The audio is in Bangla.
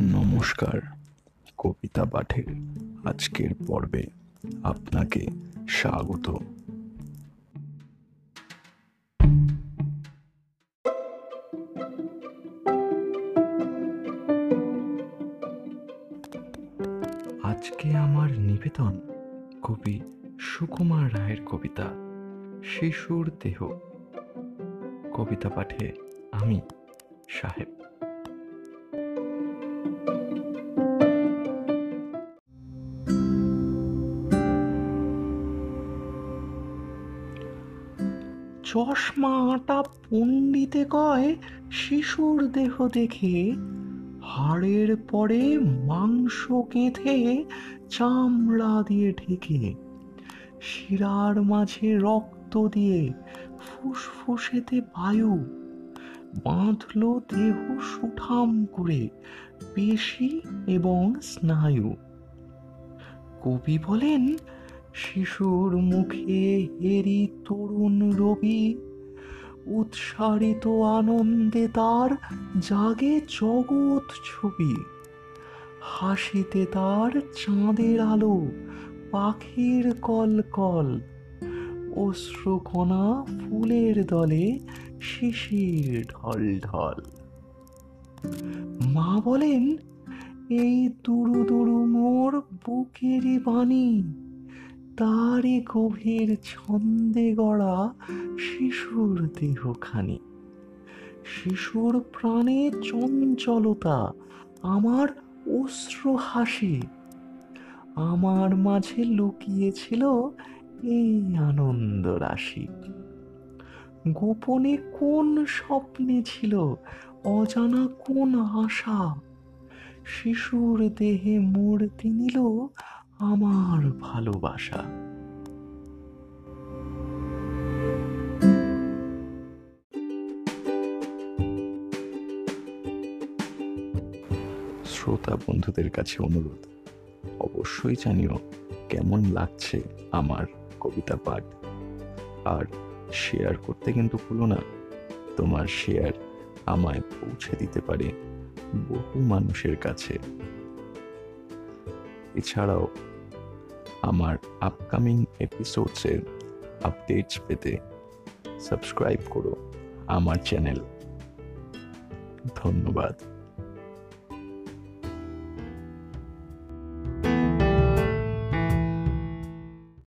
নমস্কার, কবিতা পাঠের আজকের পর্বে আপনাকে স্বাগত। আজকে আমার নিবেদন কবি সুকুমার রায়ের কবিতা, শিশুর দেহ। কবিতা পাঠে আমি সাহেব। চশমা আটা পণ্ডিতে কয় শিশুর দেহ দেখে। হাড়ের পরে মাংস কেঁথে চামড়া দিয়ে ঢেকে। শিরার মাঝে রক্ত দিয়ে ফুসফুসেতে বায়ু। বাঁধল দেহ সুঠাম করে পেশি এবং স্নায়ু। কবি বলেন শিশুর মুখে হেরি তরুণ রবি, উৎসারিত আনন্দে তার জাগে জগৎ ছবি। হাসিতে তার চাঁদের আলো, পাখির কলকল অশ্রুকণা ফুলের দলে শিশির ঢল ঢল। মা বলেন, এই দুরু দুরু মোর বুকেরই বাণী তারই গভীর ছন্দে গড়া শিশুর দেহখানি। শিশুর প্রাণে চঞ্চলতা, আমার অশ্র হাসি। আমার মাঝে লুকিয়েছিল এই আনন্দ রাশি। গোপনে কোন স্বপ্নে ছিল অজানা কোন আশা? শিশুর দেহে মূর্তি নিল আমার ভালোবাসা। শ্রোতা বন্ধুদের কাছে অনুরোধ, অবশ্যই জানিও কেমন লাগছে আমার কবিতা পাঠ। আর শেয়ার করতে কিন্তু ভুলো না, তোমার শেয়ার আমায় পৌঁছে দিতে পারে বহু মানুষের কাছে। এছাড়াও আমার আপকামিং এপিসোডসের আপডেটস পেতে সাবস্ক্রাইব করো আমার চ্যানেল ধন্যবাদ।